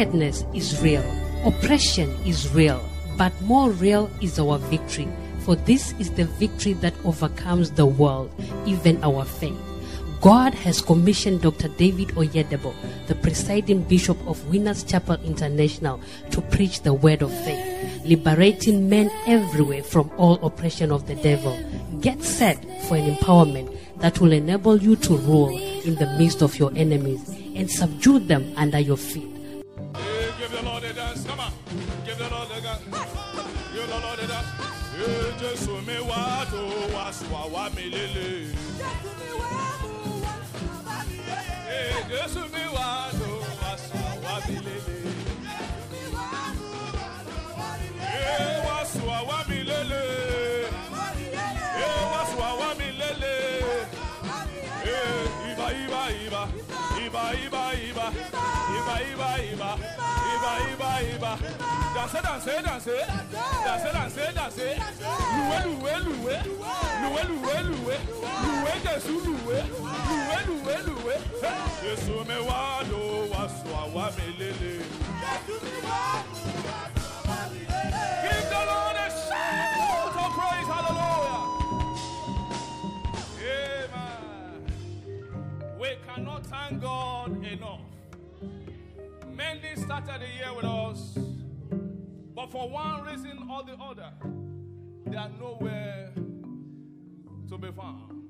Wickedness is real, oppression is real, but more real is our victory. For this is the victory that overcomes the world, even our faith. God has commissioned Dr. David Oyedepo, the presiding bishop of Winners Chapel International, to preach the word of faith, liberating men everywhere from all oppression of the devil. Get set for an empowerment that will enable you to rule in the midst of your enemies and subdue them under your feet. Jésù wá wá mi lélè. Jésù mi wá mú wá bá mi lélè. Jésù mi wá lò wá sùn wá mi lélè. Jésù mi wá mú wá lò wá mi lélè. Wá sùn wá mi lélè. Wá sùn wá mi lélè. Ìbà ìbà. Iba, iba, iba. Danse, danse, danse. Danse, danse, danse. Loué, loué, loué. Loué, loué, loué. Loué, Jésù, loué. Loué, loué, loué. Jésù mi wá ló wá sọ àwa mi. Give the Lord a shout of praise. Amen. We cannot thank God enough. Many started the year with us, but for one reason or the other, they are nowhere to be found.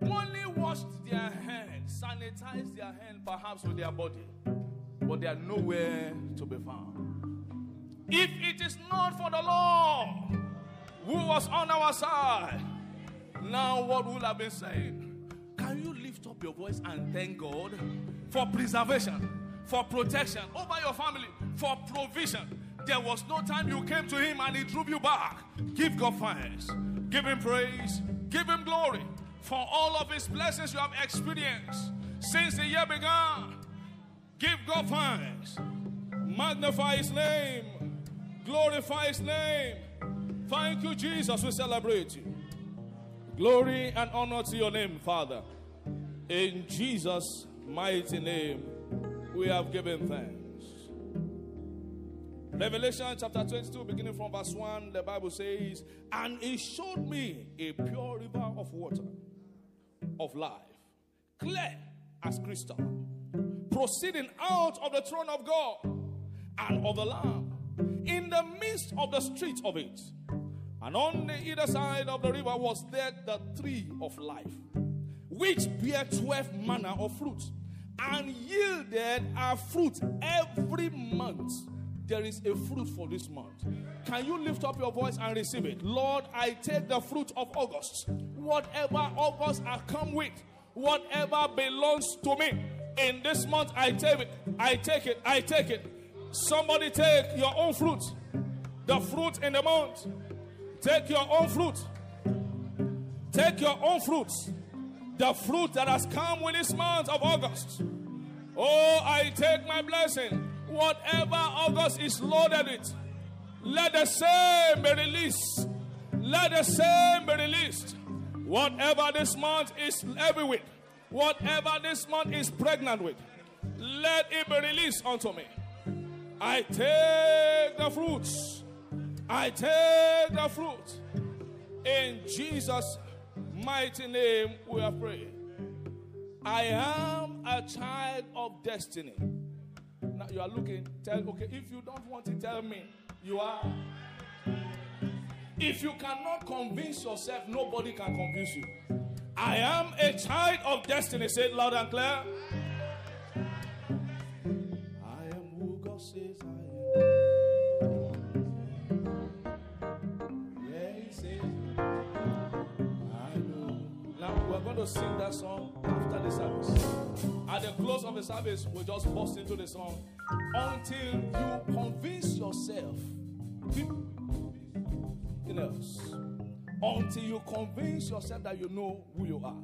Only washed their hands, sanitized their hands perhaps with their body, but they are nowhere to be found. If it is not for the Lord who was on our side, now what would have been saying? Can you lift up your voice and thank God for preservation, for protection over your family, for provision? There was no time you came to Him and He drove you back. Give God thanks, give Him praise, give Him glory for all of His blessings you have experienced since the year began. Give God thanks, magnify His name, glorify His name. Thank you, Jesus. We celebrate you. Glory and honor to your name, Father. In Jesus' mighty name, we have given thanks. Revelation chapter 22, beginning from verse 1, the Bible says, And he showed me a pure river of water of life, clear as crystal, proceeding out of the throne of God and of the Lamb, in the midst of the street of it. And on the either side of the river was there the tree of life, which bare twelve manner of fruit, and yielded a fruit every month. There is a fruit for this month. Can you lift up your voice and receive it? Lord, I take the fruit of August. Whatever August I come with, whatever belongs to me in this month, I take it. I take it. I take it. Somebody take your own fruit. The fruit in the month. Take your own fruit. Take your own fruits. The fruit that has come with this month of August. Oh, I take my blessing. Whatever August is loaded with, let the same be released. Let the same be released. Whatever this month is heavy with, whatever this month is pregnant with, let it be released unto me. I take the fruits. I take the fruit. In Jesus' mighty name, we are praying. I am a child of destiny. Now you are looking, tell, okay, if you don't want to tell me, you are. If you cannot convince yourself, nobody can convince you. I am a child of destiny. Say it loud and clear. To sing that song after the service. At the close of the service, we'll just bust into the song until you convince yourself. Else. Until you convince yourself that you know who you are.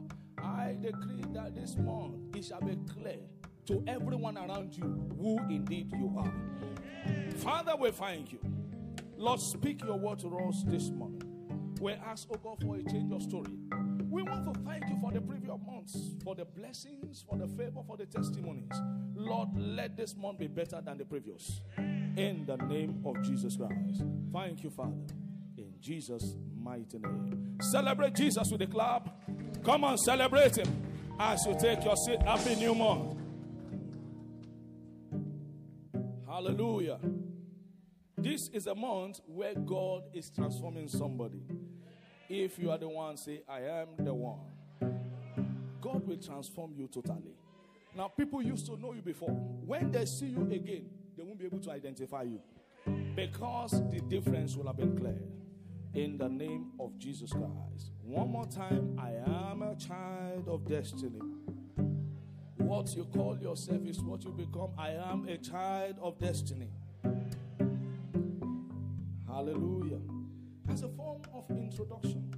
I decree that this month it shall be clear to everyone around you who indeed you are. Father, we thank you. Lord, speak your word to us this morning. We ask, oh God, for a change of story. We want to thank you for the previous months, for the blessings, for the favor, for the testimonies. Lord, let this month be better than the previous. In the name of Jesus Christ. Thank you, Father. In Jesus' mighty name. Celebrate Jesus with a clap. Come on, celebrate Him as you take your seat. Happy new month. Hallelujah. This is a month where God is transforming somebody. If you are the one, say, I am the one. God will transform you totally. Now, people used to know you before. When they see you again, they won't be able to identify you because the difference will have been clear. In the name of Jesus Christ. One more time, I am a child of destiny. What you call yourself is what you become. I am a child of destiny. Hallelujah. As a form of introduction,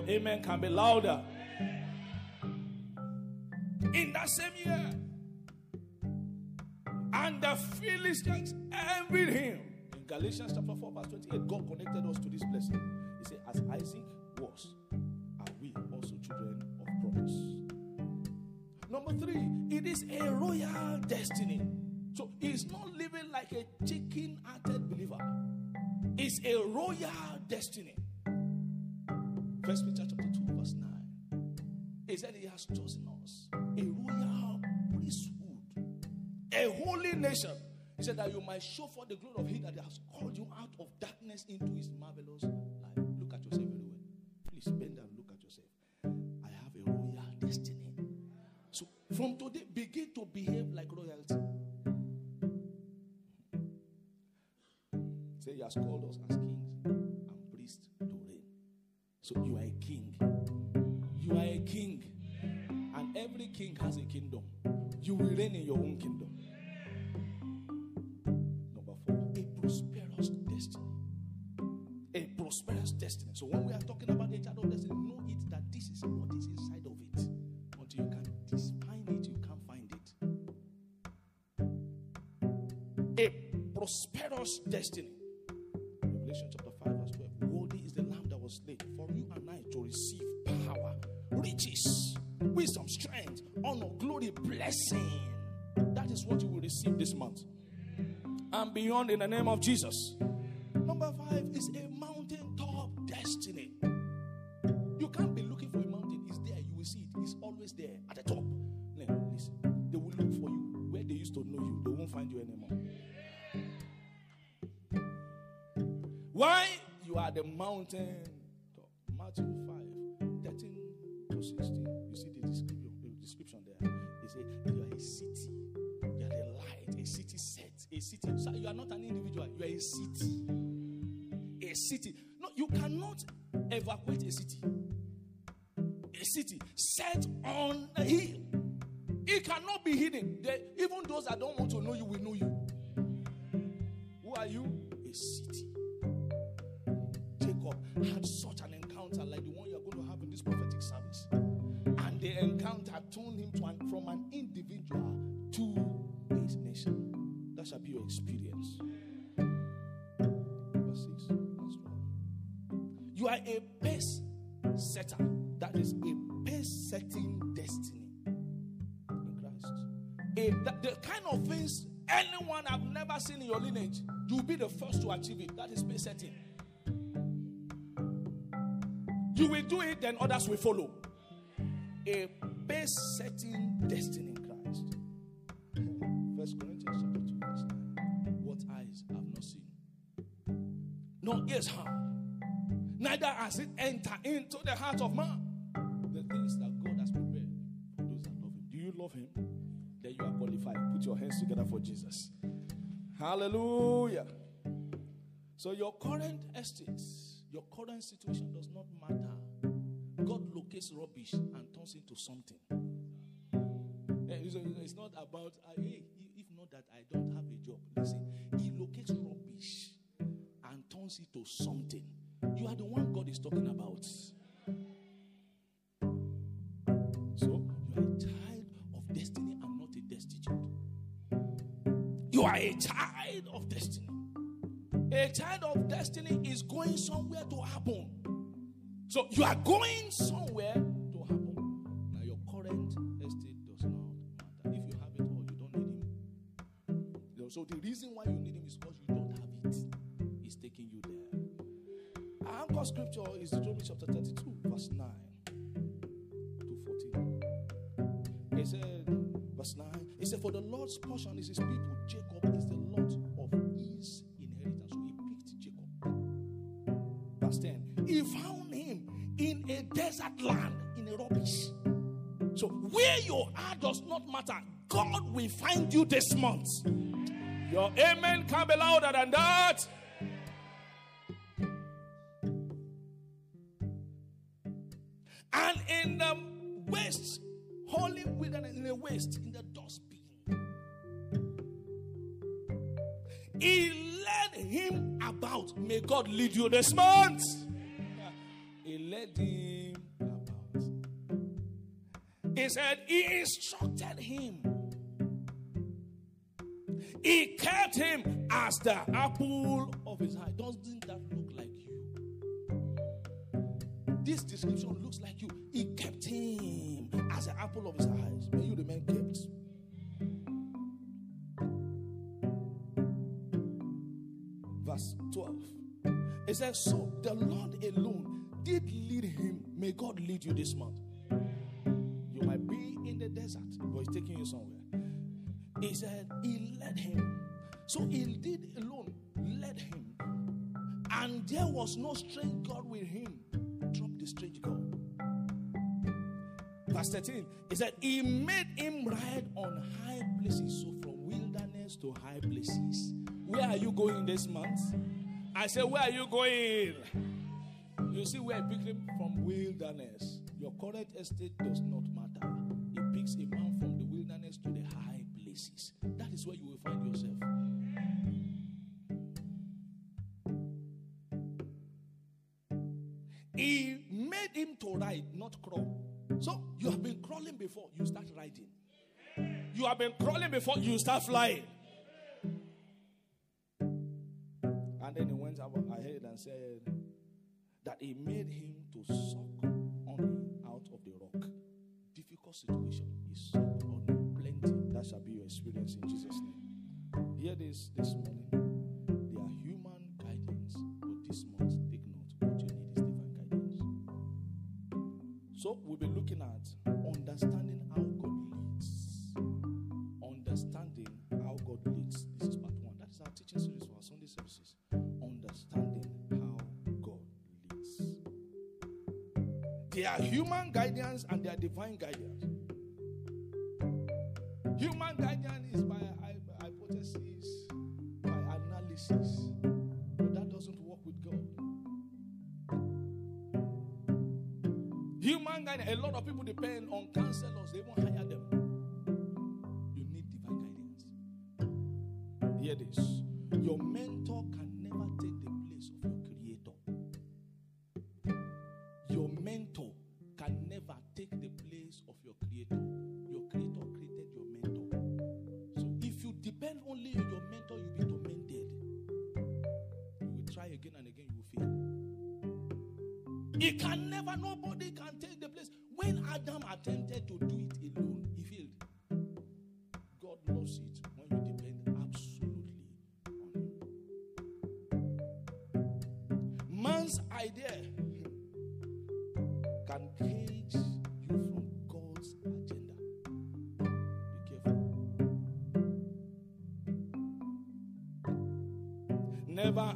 Your amen can be louder. In that same year, and the Philistines envied him. In Galatians chapter 4, verse 28, God connected us to this blessing. He said, As Isaac was, are we also children of promise. Number three, it is a royal destiny. So he's not living like a chicken hearted believer, it's a royal destiny. First Peter chapter 2, verse 9. He said he has chosen us a royal priesthood, a holy nation. He said that you might show forth the glory of him that has called you out of darkness into His marvelous light. Look at yourself very. Please bend and look at yourself. I have a royal destiny. So from today, begin to behave like royalty. Say He has called us as kings king has a kingdom. You will reign in your own kingdom. In the name of Jesus. Number five is a mountaintop destiny. You can't be looking for a mountain, it's there, you will see it, it's always there at the top. Now, listen, they will look for you where they used to know you, they won't find you anymore. Why? You are the mountain city. So you are not an individual, you are a city. A city. No, you cannot evacuate a city. A city set on a hill. It cannot be hidden. They, even those that don't want to know you will know you. First to achieve it. That is pace setting. You will do it, then others will follow. A pace setting destiny in Christ. First Corinthians chapter 2, verse 9. What eyes have not seen, nor ears heard, neither has it entered into the heart of man. The things that God has prepared for those that love Him. Do you love Him? Then you are qualified. Put your hands together for Jesus. Hallelujah. So, your current estates, your current situation does not matter. God locates rubbish and turns it into something. Eh, it's not about, hey, if not that I don't have a job. Listen, He locates rubbish and turns it to something. You are the one God is talking about. You are going somewhere this month. God lead you this month. You might be in the desert, but He's taking you somewhere. He said, He led him. So He did alone, led him. And there was no strange God with him. Drop the strange God. Verse 13, he said, He made him ride on high places. So from wilderness to high places. Where are you going this month? I said, Where are you going? You see where I picked him wilderness. Your current estate does not matter. He picks a man from the wilderness to the high places. That is where you will find yourself. He made him to ride, not crawl. So you have been crawling before, you start riding. You have been crawling before, you start flying. And then he went ahead and said that he made him to suck honey out of the rock. Difficult situation. Divine guidance. Human guidance is by hypothesis, by analysis, but that doesn't work with God. Human guidance, a lot of people depend on counselors, they won't hire them. You need divine guidance. Hear this your mentor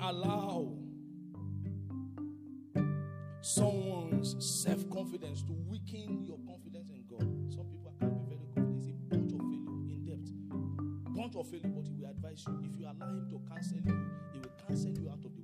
allow someone's self confidence to weaken your confidence in God. Some people can be very confident. It's a bunch of failure in depth. Bunch of failure, but he will advise you. If you allow him to cancel you, he will cancel you out of the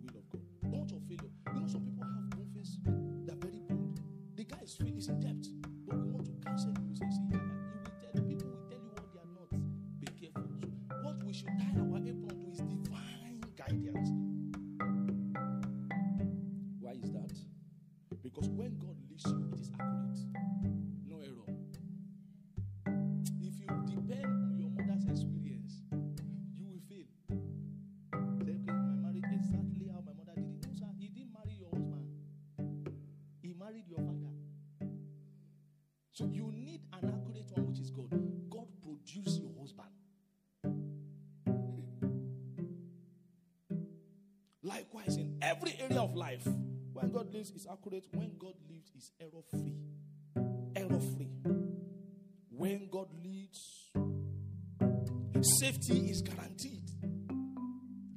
life. When God lives is accurate. When God lives is error free. Error free. When God leads, safety is guaranteed.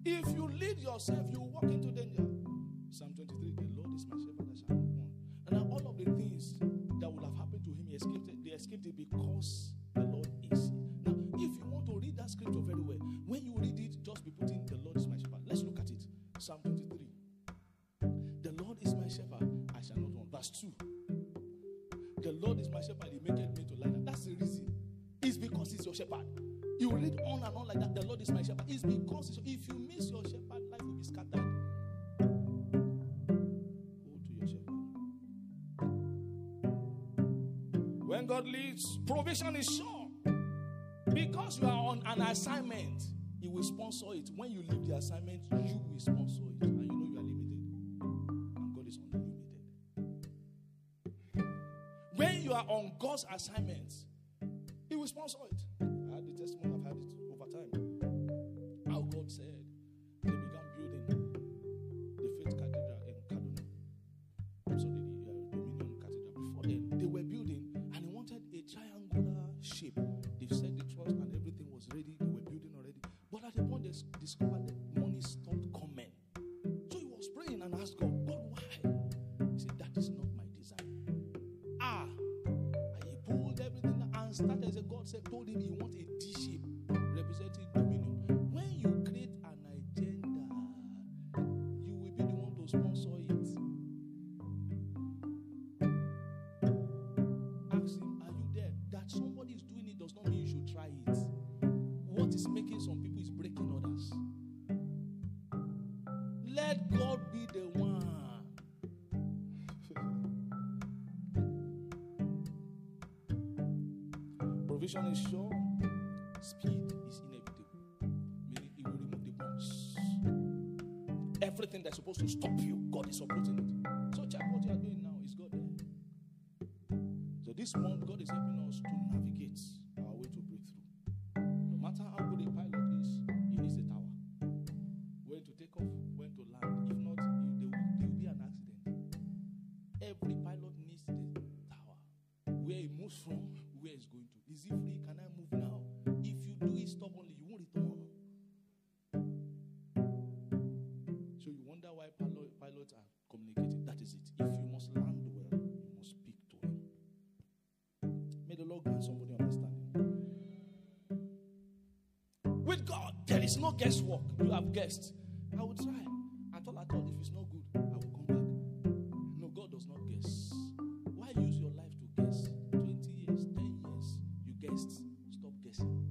If you lead yourself, you walk into danger. Psalm 23, the Lord is my shepherd, I shall not want. And all of the things that would have happened to him, he escaped. They escaped it because constitution. If you miss your shepherd, life will be scattered. Go to your shepherd. When God leads, provision is sure. Because you are on an assignment, He will sponsor it. When you leave the assignment, you will sponsor it. And you know you are limited. And God is unlimited. When you are on God's assignment, He will sponsor it. Let God be the one. Provision is sure, speed is inevitable. Meaning, it will remove the bonds. Everything that's supposed to stop you, God is operating it. you have guessed. I will try. At all, at all, if it's not good, I will come back. No, God does not guess. Why use your life to guess? 20 years, 10 years, you guessed. Stop guessing.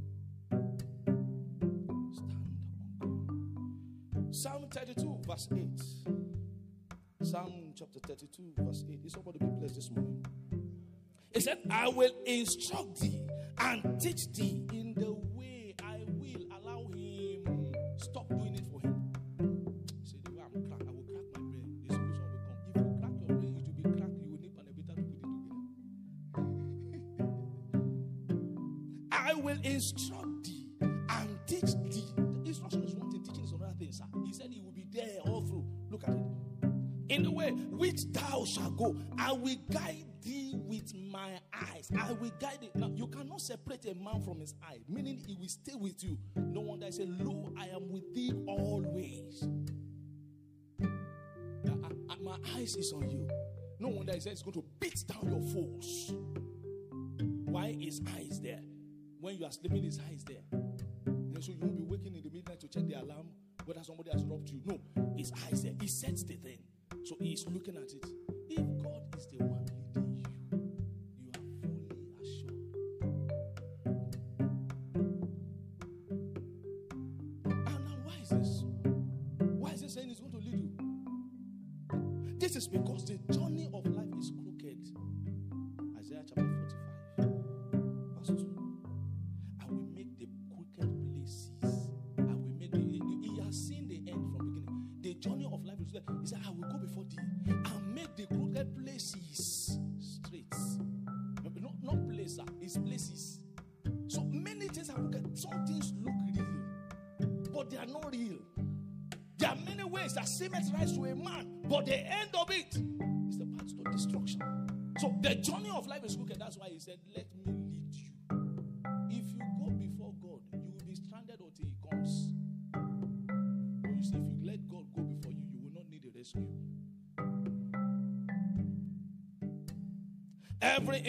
Stand on God. Psalm 32, verse 8. Psalm chapter 32, verse 8. Is somebody be blessed this morning? He said, I will instruct thee and teach thee my eyes. I will guide it. Now, you cannot separate a man from his eye, meaning he will stay with you. No wonder I say, Lo, I am with thee always. I, I, uh, uh, my eyes is on you. No wonder he says it's going to beat down your foes. Why is eyes there? When you are sleeping, his eyes there. And so you won't be waking in the midnight to check the alarm whether somebody has robbed you. No, his eyes there. He sets the thing. So he's looking at it. If God is the one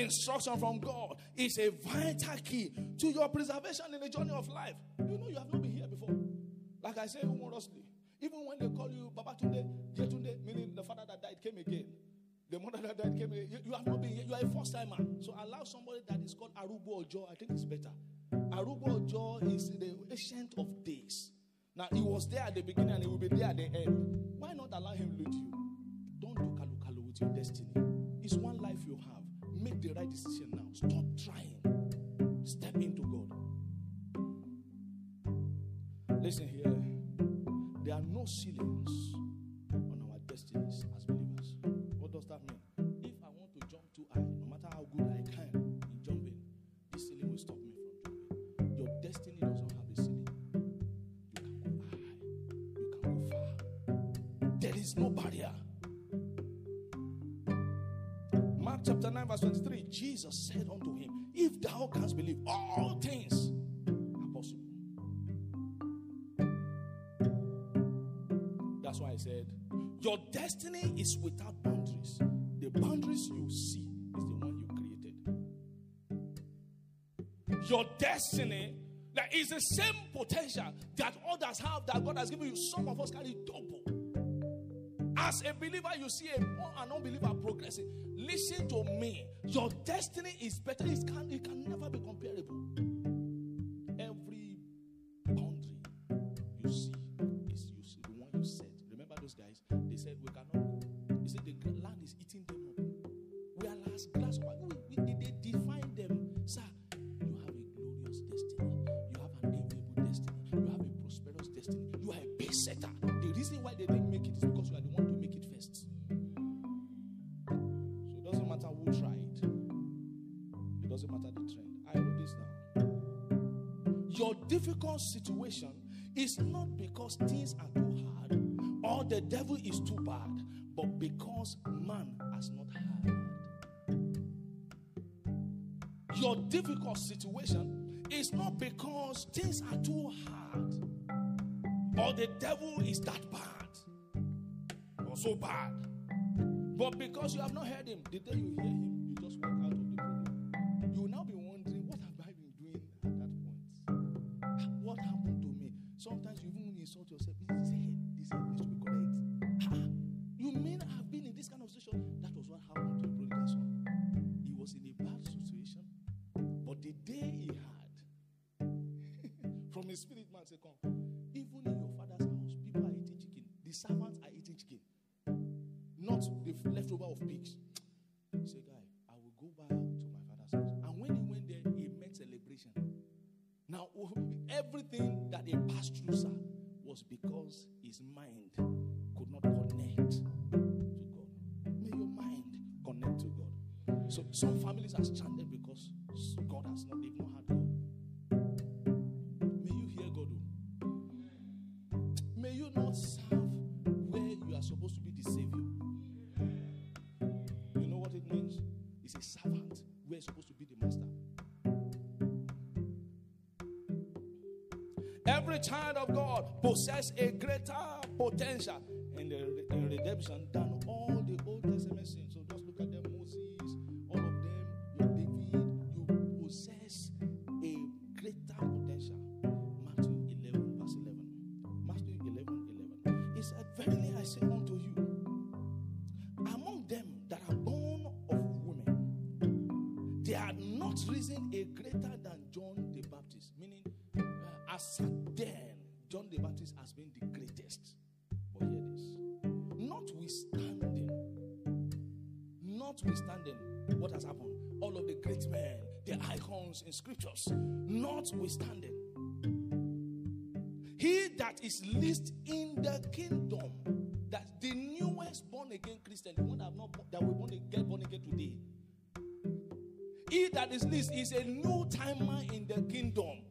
instruction from God is a vital key to your preservation in the journey of life. You know, you have not been here before. Like I say humorously, even when they call you Baba Babatunde, Yetunde, meaning the father that died came again. The mother that died came again. You, you have not been here. You are a first timer. So allow somebody that is called Arugbo Ojo. I think it's better. Arugbo Ojo is the ancient of days. Now, he was there at the beginning and he will be there at the end. Why not allow him lead you? Don't do kalu kalu with your destiny. It's one life you have. Make the right decision now. Stop trying. Step into God. Listen here. There are no ceilings destiny that is the same potential that others have that God has given you. Some of us carry double. As a believer, you see a, an unbeliever progressing. Listen to me. Your destiny is better. It can, it can never Your difficult situation is not because things are too hard or the devil is that bad or so bad, but because you have not heard him. The day you hear him, possess a greater potential in the in redemption notwithstanding what has happened, all of the great men, the icons in scriptures, notwithstanding, he that is least in the kingdom, that the newest born again Christian, the one that, not, that will get born again today, he that is least is a new timer in the kingdom.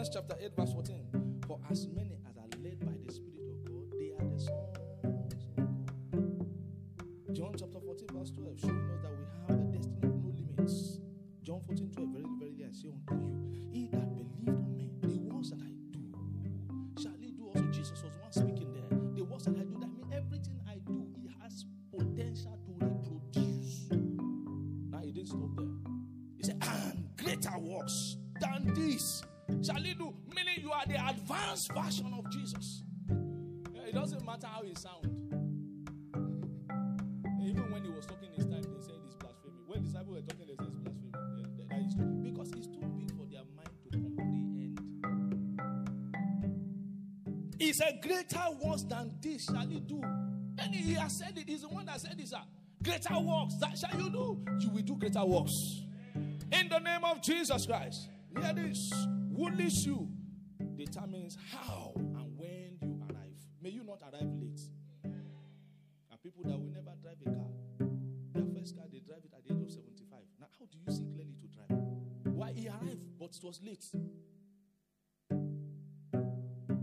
Romans chapter 8, verse 14. For as many was talking this time, they said it's blasphemy. When disciples were talking, they said it's blasphemy. That, that is true. Because it's too big for their mind to comprehend. He said, Greater works than this shall you do. And he has said it. He's the one that said this. Greater works that shall you do. You will do greater works. In the name of Jesus Christ. Hear this. Woolish you determines how was late.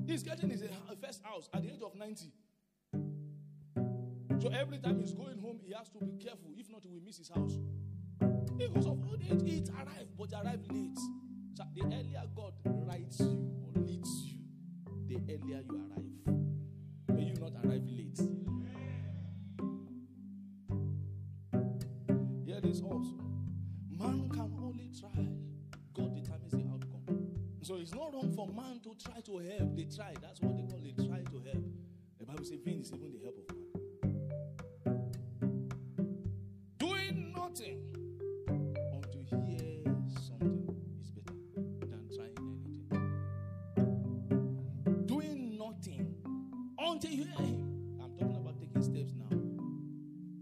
He's getting his first house at the age of 90. So every time he's going home, he has to be careful. If not, he will miss his house. Because of old age, it arrived, but arrived late. So the earlier God writes you or leads you, the earlier you arrive. May you not arrive late. Hear also. Man can only try it's not wrong for man to try to help. They try. That's what they call it. Try to help. The Bible says, vain is even the help of man. Doing nothing until hear something is better than trying anything. Doing nothing until you hear him. I'm talking about taking steps now.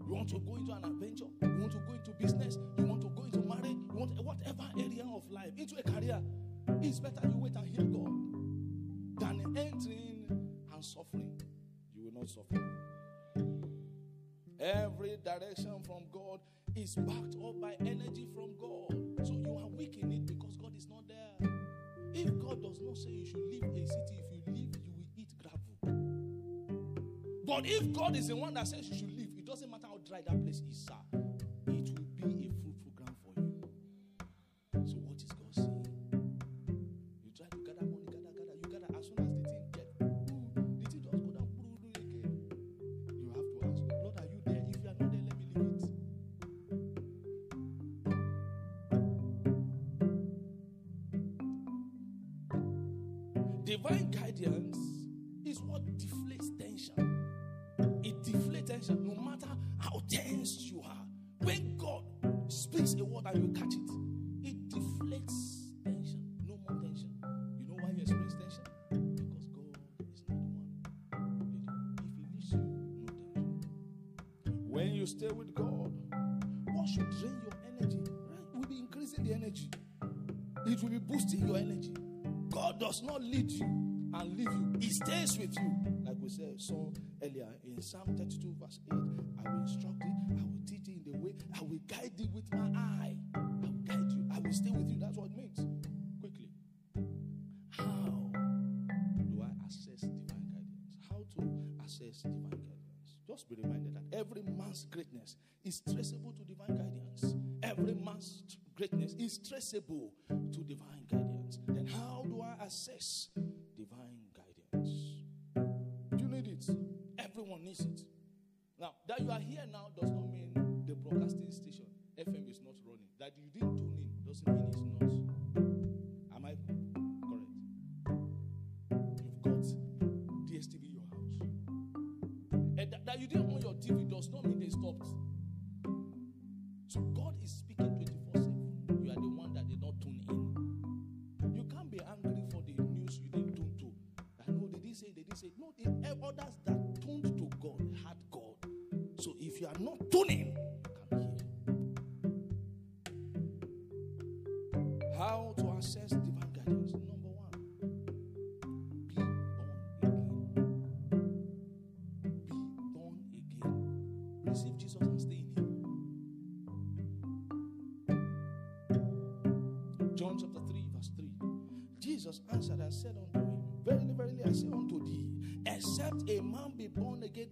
You want to go into an adventure, you want to go into business, you want to go into marriage, you want whatever area of life, into a career. It's better you wait and hear God than entering and suffering. You will not suffer. Every direction from God is backed up by energy from God. So you are weak in it because God is not there. If God does not say you should leave a city, if you leave, you will eat gravel. But if God is the one that says you should leave, it doesn't matter how dry that place is, sir. Like saw earlier in Psalm 32, verse 8. I will instruct thee, I will teach thee in the way, I will guide thee with my eye. I will guide you, I will stay with you. That's what it means. Quickly. How do I access divine guidance? How to access divine guidance? Just be reminded that every man's greatness is traceable to divine guidance. Every man's greatness is traceable On your TV does not mean they stopped. So God is speaking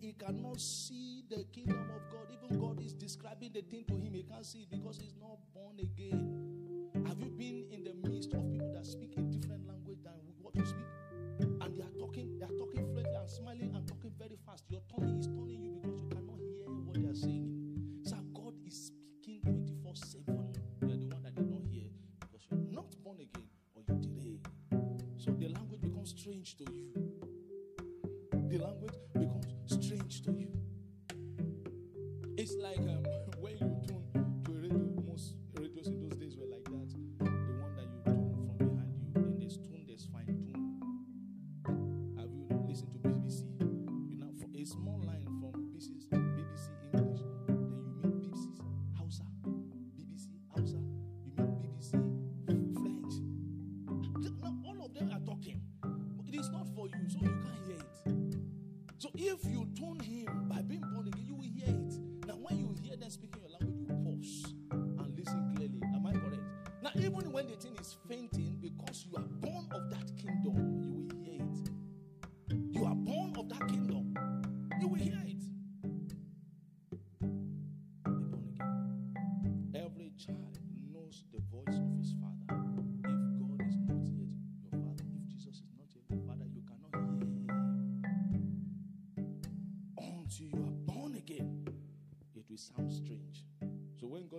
he cannot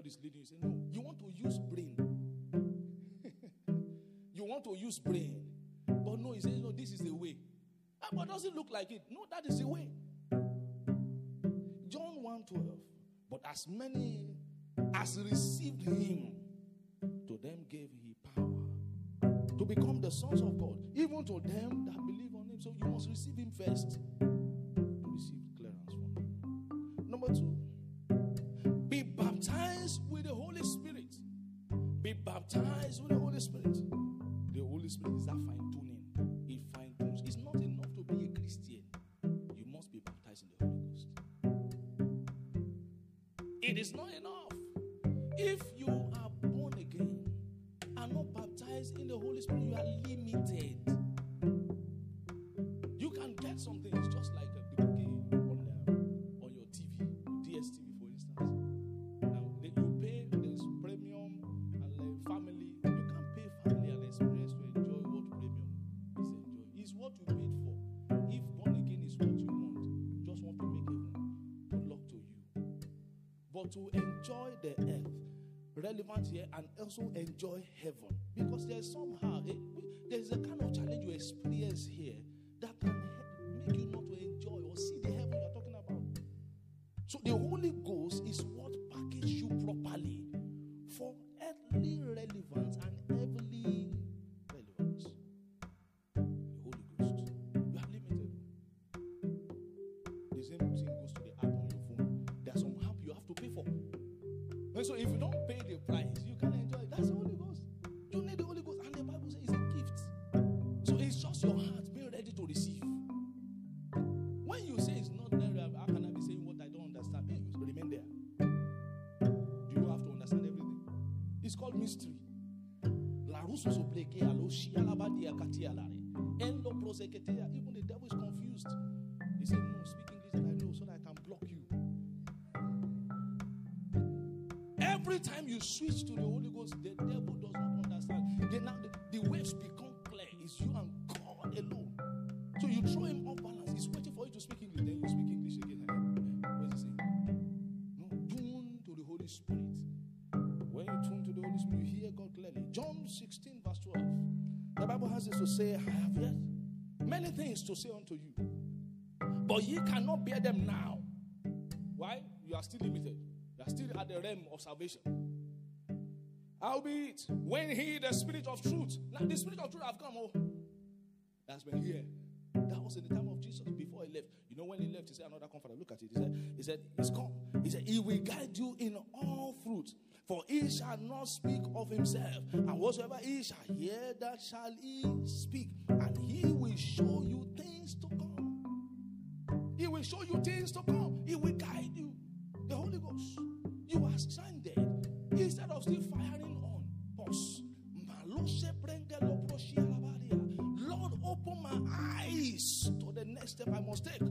God is leading you, say, No, you want to use brain. you want to use brain. But no, he says, No, this is the way. Ah, but does it look like it? No, that is the way. John 1 12. But as many as received him, to them gave he power to become the sons of God, even to them that believe on him. So you must receive him first enjoy the earth, relevant here, and also enjoy heaven, because there's somehow eh, there's a kind of challenge you experience here that can make you not to enjoy or see the heaven you're talking about. So the Holy Ghost is what package you properly switch to the Holy Ghost, the devil does not understand. Then now the, the waves become clear. It's you and God alone. So you throw him off balance. He's waiting for you to speak English. Then you speak English again. What is he saying? No, tune to the Holy Spirit. When you tune to the Holy Spirit, you hear God clearly. John 16, verse 12. The Bible has this to say, I have yet many things to say unto you, but ye cannot bear them now. Why? You are still limited. You are still at the realm of salvation. Howbeit, when he, the Spirit of truth, now the Spirit of truth have come, oh, that's been here. That was in the time of Jesus before he left. You know, when he left, he said, Another comforter. Look at it. He said, He said, He's come. He said, He will guide you in all fruit. For he shall not speak of himself. And whatsoever he shall hear, that shall he speak. And he will show you things to come. He will show you things to come. He will guide you. The Holy Ghost. You are stranded. Instead of still firing Lord, open my eyes to the next step I must take.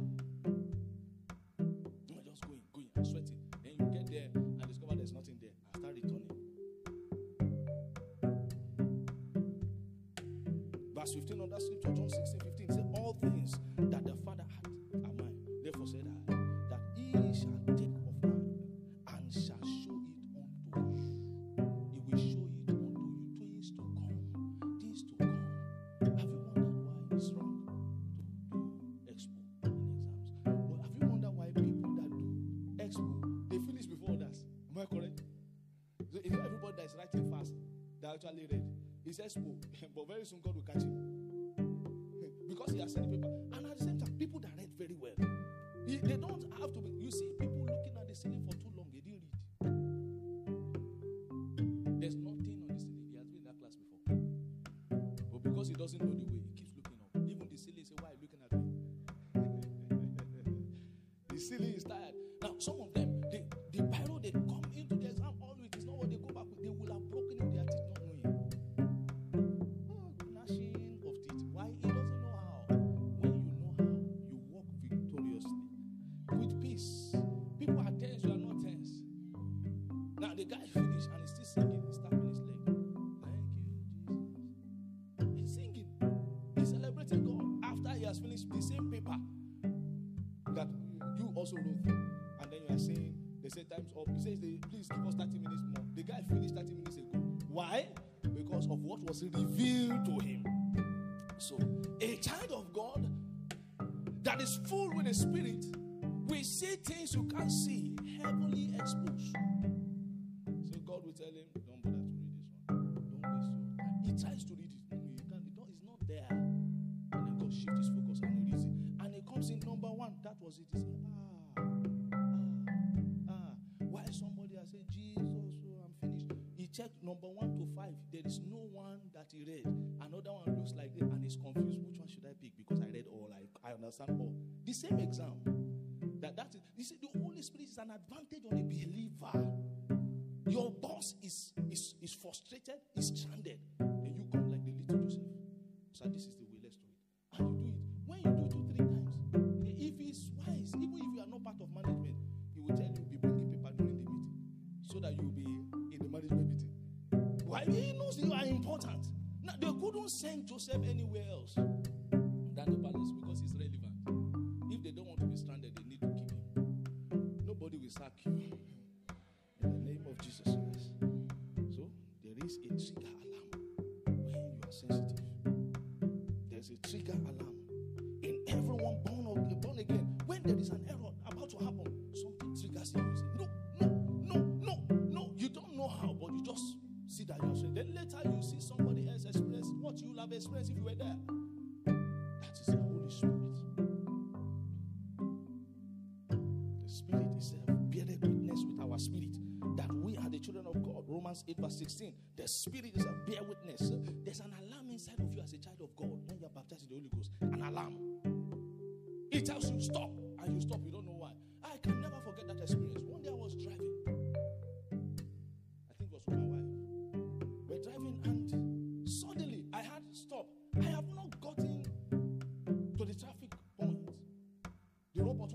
It's expo, but very soon God will catch him. because he has sent the paper. And at the same time, people that read very well, he- they don't have to be. You see people looking at the ceiling for too and then you are saying, they say time's up. He says, please give us 30 minutes more. The guy finished 30 minutes ago. Why? Because of what was revealed to him. So, a child of God that is full with the Spirit we see things you can't see, heavily exposed. So, God will tell him, Don't bother to read this one. Don't waste your time. He tries to read it. You can't. It It's not there. And then God shifts his focus and he reads it. And it comes in number one. That was it. Checked number one to five. There is no one that he read. Another one looks like it and he's confused. Which one should I pick? Because I read all. I, I understand all. The same exam. That that is you see, the Holy Spirit is an advantage on a believer. Your boss is is is frustrated, is stranded, couldn't send Joseph anywhere else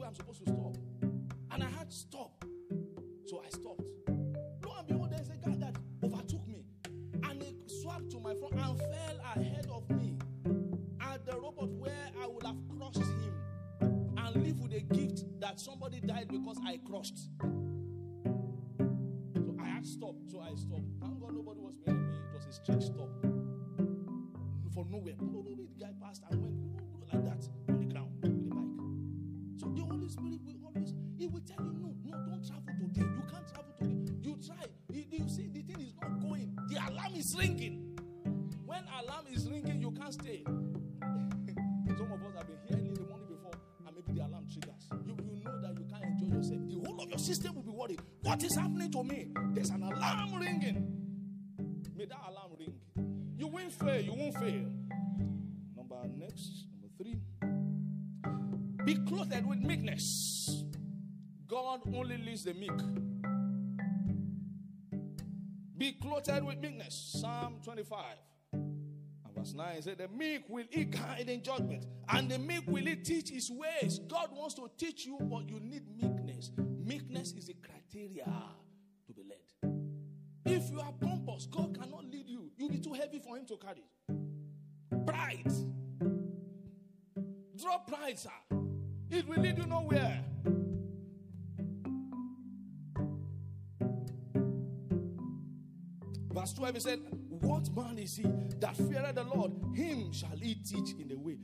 I'm supposed to stop. And I had to stop. So I stopped. Lo and behold, there's a guy that overtook me. And he swapped to my front and fell ahead of me at the robot where I would have crushed him and live with a gift that somebody died because I crushed. God only leads the meek. Be clothed with meekness. Psalm 25. And verse 9 said, The meek will eat guide in judgment, and the meek will he teach his ways. God wants to teach you, but you need meekness. Meekness is a criteria to be led. If you are pompous, God cannot lead you. You'll be too heavy for him to carry. Pride. Drop pride, sir. It will lead you nowhere. Verse 12 he said, What man is he that feareth the Lord? Him shall he teach in the way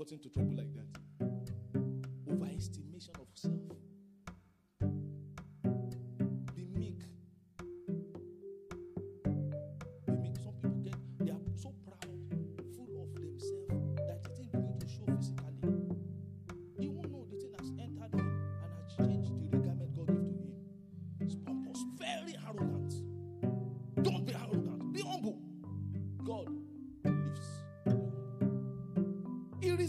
Gotten into trouble like that.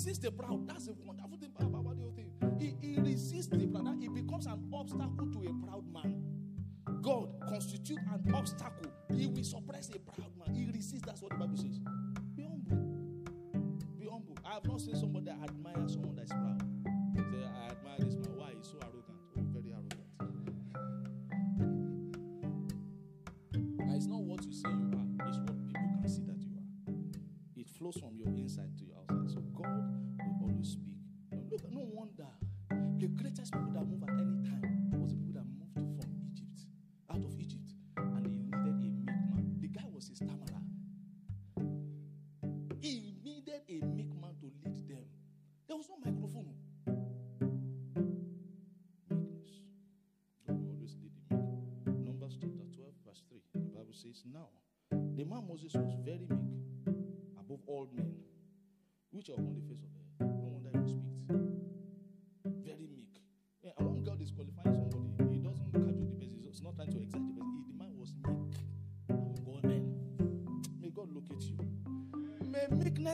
Resists the proud. That's the wonderful thing about the whole thing. He, he resists the proud. He becomes an obstacle to a proud man. God constitute an obstacle. He will suppress a proud man. He resists. That's what the Bible says. Be humble. Be humble. I have not seen somebody that admires someone that is proud. Say, I admire this man. Why? He's so arrogant. Oh, very arrogant. And it's not what you say you are, it's what people can see that you are. It flows from your inside to your outside. God will always speak. Look, no wonder the greatest people that move at any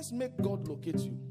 meekness make God locate you.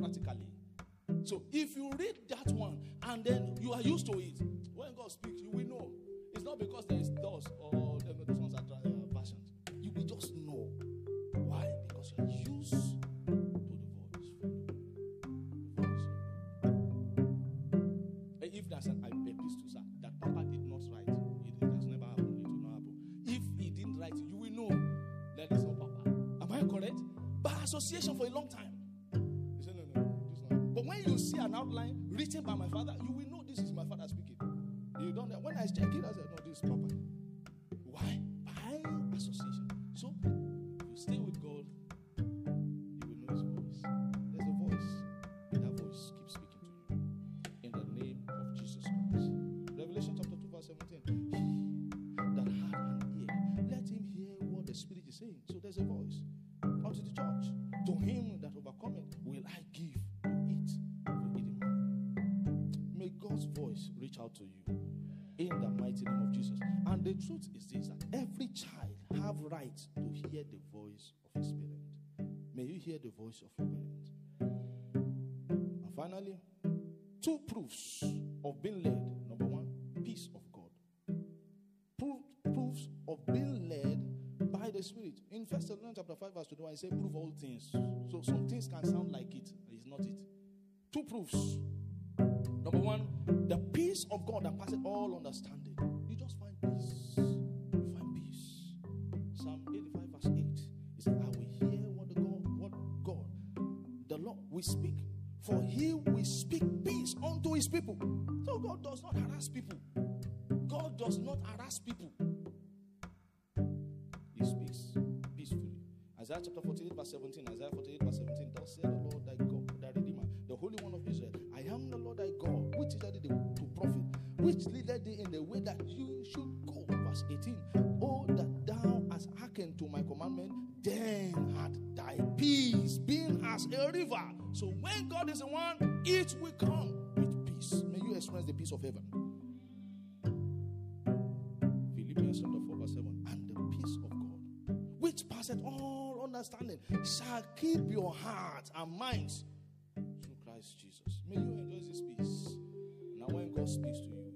Practically. So if you read that one and then you are used to it, when God speaks, you will know. It's not because there is doors or those ones are tra- uh, versions. You will just know. Why? Because you are used to the voice. The If there's an epistle, sir, that Papa did not write, it, it has never happened. It will not happen. If he didn't write you will know that it's not Papa. Am I correct? By association for a long time. See an outline written by my father, you will know this is my father speaking. You don't. When I check it, I said, no, this is Papa. Hear the voice of your parent. And finally, two proofs of being led. Number one, peace of God. Proof, proofs of being led by the Spirit. In First Thessalonians chapter 5, verse 21, it says, prove all things. So some things can sound like it, it's not it. Two proofs. Number one, the peace of God that passes all understanding. People. So God does not harass people. God does not harass people. He speaks peacefully. Isaiah chapter 48, verse 17. Isaiah 48, verse 17. Thus said the Lord thy God, thy Redeemer, the Holy One of Israel. I am the Lord thy God, which is thee to profit, which leadeth thee in the way that you should go. Verse 18. Oh, that thou hast hearkened to my commandment, then had thy peace been as a river. So when God is the one, it will come peace. May you experience the peace of heaven. Philippians chapter 4, verse 7. And the peace of God, which passeth all understanding, shall keep your hearts and minds through Christ Jesus. May you enjoy this peace. Now, when God speaks to you,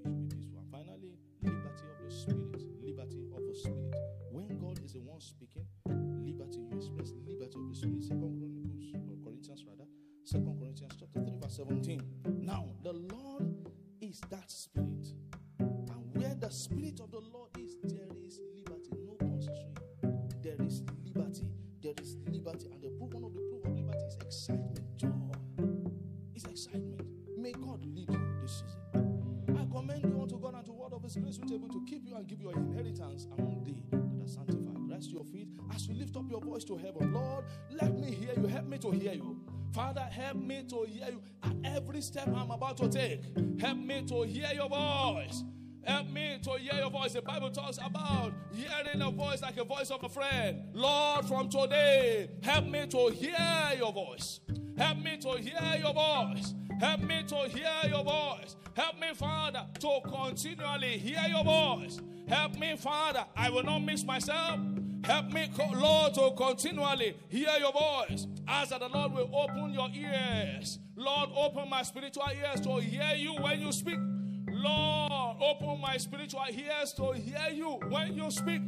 word of His grace, which is able to keep you and give you an inheritance among they that are sanctified. Rest your feet as you lift up your voice to heaven. Lord, let me hear you. Help me to hear you. Father, help me to hear you at every step I'm about to take. Help me to hear your voice. Help me to hear your voice. The Bible talks about hearing a voice like a voice of a friend. Lord, from today, help me to hear your voice. Help me to hear your voice. Help me to hear your voice. Help me, Father, to continually hear your voice. Help me, Father, I will not miss myself. Help me, Lord, to continually hear your voice. Ask that the Lord will open your ears. Lord, open my spiritual ears to hear you when you speak. Lord, open my spiritual ears to hear you when you speak.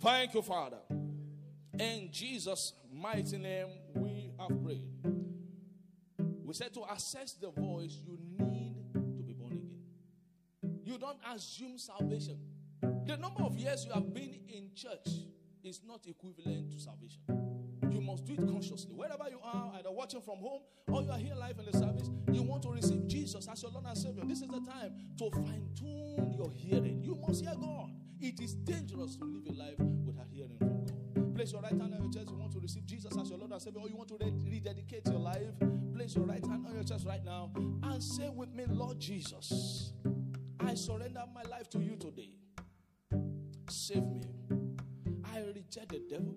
Thank you, Father. In Jesus' mighty name, we have prayed. We said to assess the voice, you need to be born again. You don't assume salvation. The number of years you have been in church is not equivalent to salvation. You must do it consciously. Wherever you are, either watching from home or you are here live in the service, you want to receive Jesus as your Lord and Savior. This is the time to fine tune your hearing. You must hear God. It is dangerous to live a life without hearing. Place your right hand on your chest. You want to receive Jesus as your Lord and Savior, or you want to rededicate your life. Place your right hand on your chest right now and say with me, Lord Jesus, I surrender my life to you today. Save me. I reject the devil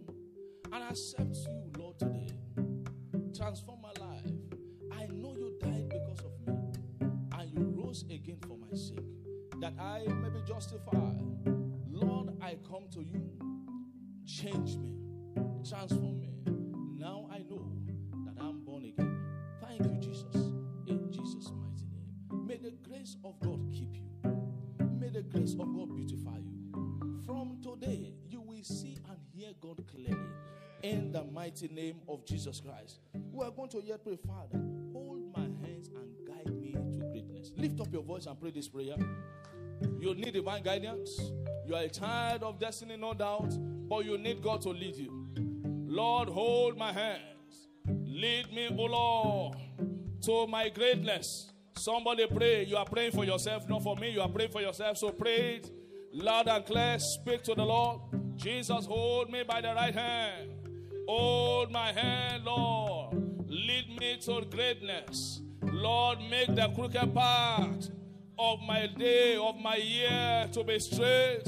and accept you, Lord, today. Transform my life. I know you died because of me, and you rose again for my sake, that I may be justified. Lord, I come to you. Change me, transform me. Now I know that I'm born again. Thank you, Jesus. In Jesus' mighty name. May the grace of God keep you. May the grace of God beautify you. From today, you will see and hear God clearly in the mighty name of Jesus Christ. We are going to yet pray, Father, hold my hands and guide me to greatness. Lift up your voice and pray this prayer. You need divine guidance. You are a child of destiny, no doubt, but you need God to lead you. Lord, hold my hands. Lead me, O Lord, to my greatness. Somebody pray. You are praying for yourself, not for me. You are praying for yourself. So pray it loud and clear. Speak to the Lord. Jesus, hold me by the right hand. Hold my hand, Lord. Lead me to greatness. Lord, make the crooked path of my day, of my year to be straight.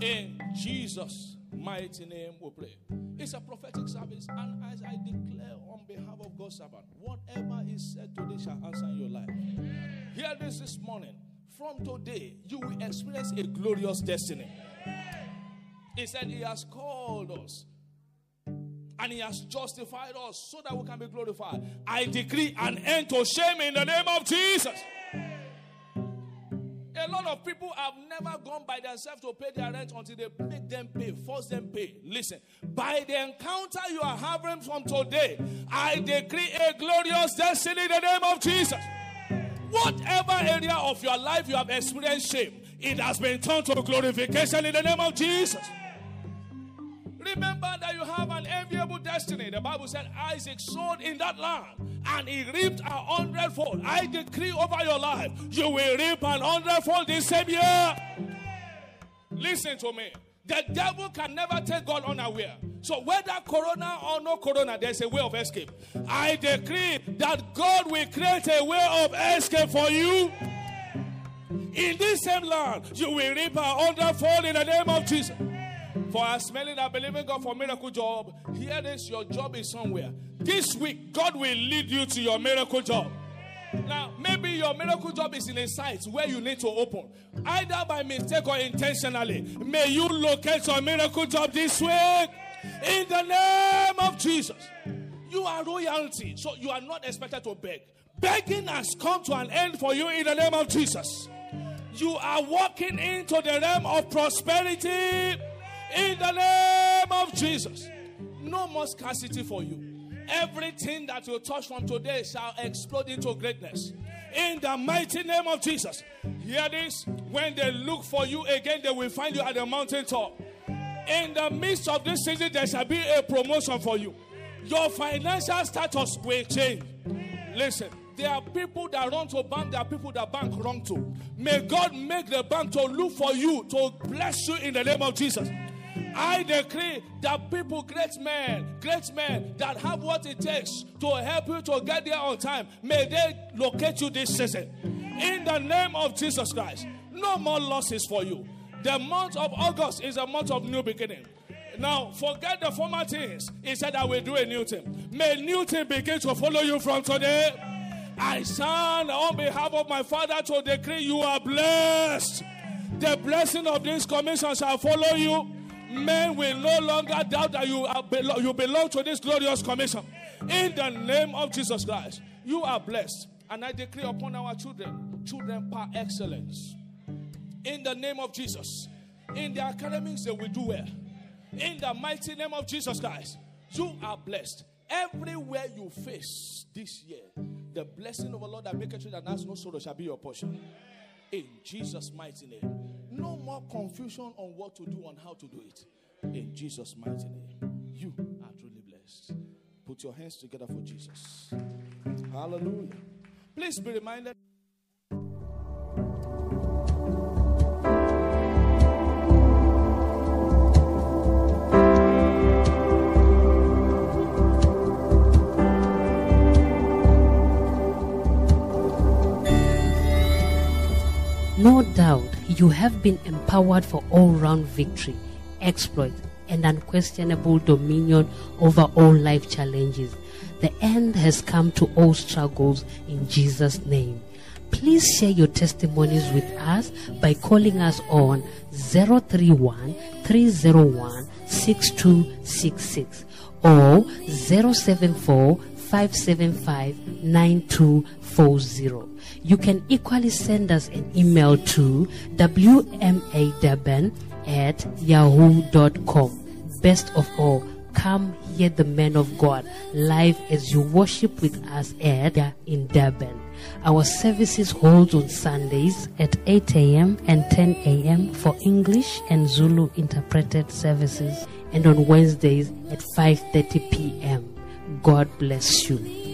In Jesus' mighty name we pray. It's a prophetic service, and as I declare on behalf of God's servant, whatever is said today shall answer in your life. Hear this this morning. From today, you will experience a glorious destiny. He said, He has called us and He has justified us so that we can be glorified. I decree an end to shame in the name of Jesus. A lot of people have never gone by themselves to pay their rent until they make them pay, force them pay. Listen, by the encounter you are having from today, I decree a glorious destiny in the name of Jesus. Whatever area of your life you have experienced shame, it has been turned to glorification in the name of Jesus. Remember that you have an enviable destiny. The Bible said Isaac sowed in that land and he reaped a hundredfold. I decree over your life, you will reap an hundredfold this same year. Listen to me. The devil can never take God unaware. So whether corona or no corona, there's a way of escape. I decree that God will create a way of escape for you. In this same land, you will reap a hundredfold in the name of Jesus. For as many that believe in God for miracle job, Here it is, your job is somewhere. This week, God will lead you to your miracle job. Now, maybe your miracle job is in a site where you need to open, either by mistake or intentionally. May you locate your miracle job this week in the name of Jesus. You are royalty, so you are not expected to beg. Begging has come to an end for you in the name of Jesus. You are walking into the realm of prosperity in the name of Jesus. No more scarcity for you. Everything that you touch from today shall explode into greatness. In the mighty name of Jesus. Hear this. When they look for you again, they will find you at the mountaintop. In the midst of this season, there shall be a promotion for you. Your financial status will change. Listen, there are people that run to bank, there are people that bank run to. May God make the bank to look for you, to bless you in the name of Jesus. I decree that people, great men, great men that have what it takes to help you to get there on time, may they locate you this season. In the name of Jesus Christ. No more losses for you. The month of August is a month of new beginning. Now, forget the former things. He said, I will do a new thing. May new thing begin to follow you from today. I stand on behalf of my father to decree you are blessed. The blessing of this commission shall follow you men will no longer doubt that you, are, you belong to this glorious commission. In the name of Jesus Christ, you are blessed. And I decree upon our children, children par excellence. In the name of Jesus. In the academics, they will do well. In the mighty name of Jesus Christ, you are blessed. Everywhere you face this year, the blessing of the Lord that maketh sure that has no sorrow shall be your portion. In Jesus' mighty name. No more confusion on what to do and how to do it. In Jesus' mighty name. You are truly blessed. Put your hands together for Jesus. Hallelujah. Please be reminded. No doubt you have been empowered for all round victory, exploit, and unquestionable dominion over all life challenges. The end has come to all struggles in Jesus' name. Please share your testimonies with us by calling us on 031 301 6266 or 074 575 9240. You can equally send us an email to wmadurban at yahoo.com. Best of all, come hear the man of God live as you worship with us at in Durban. Our services hold on Sundays at 8 a.m. and 10 a.m. for English and Zulu interpreted services and on Wednesdays at 5:30 p.m. God bless you.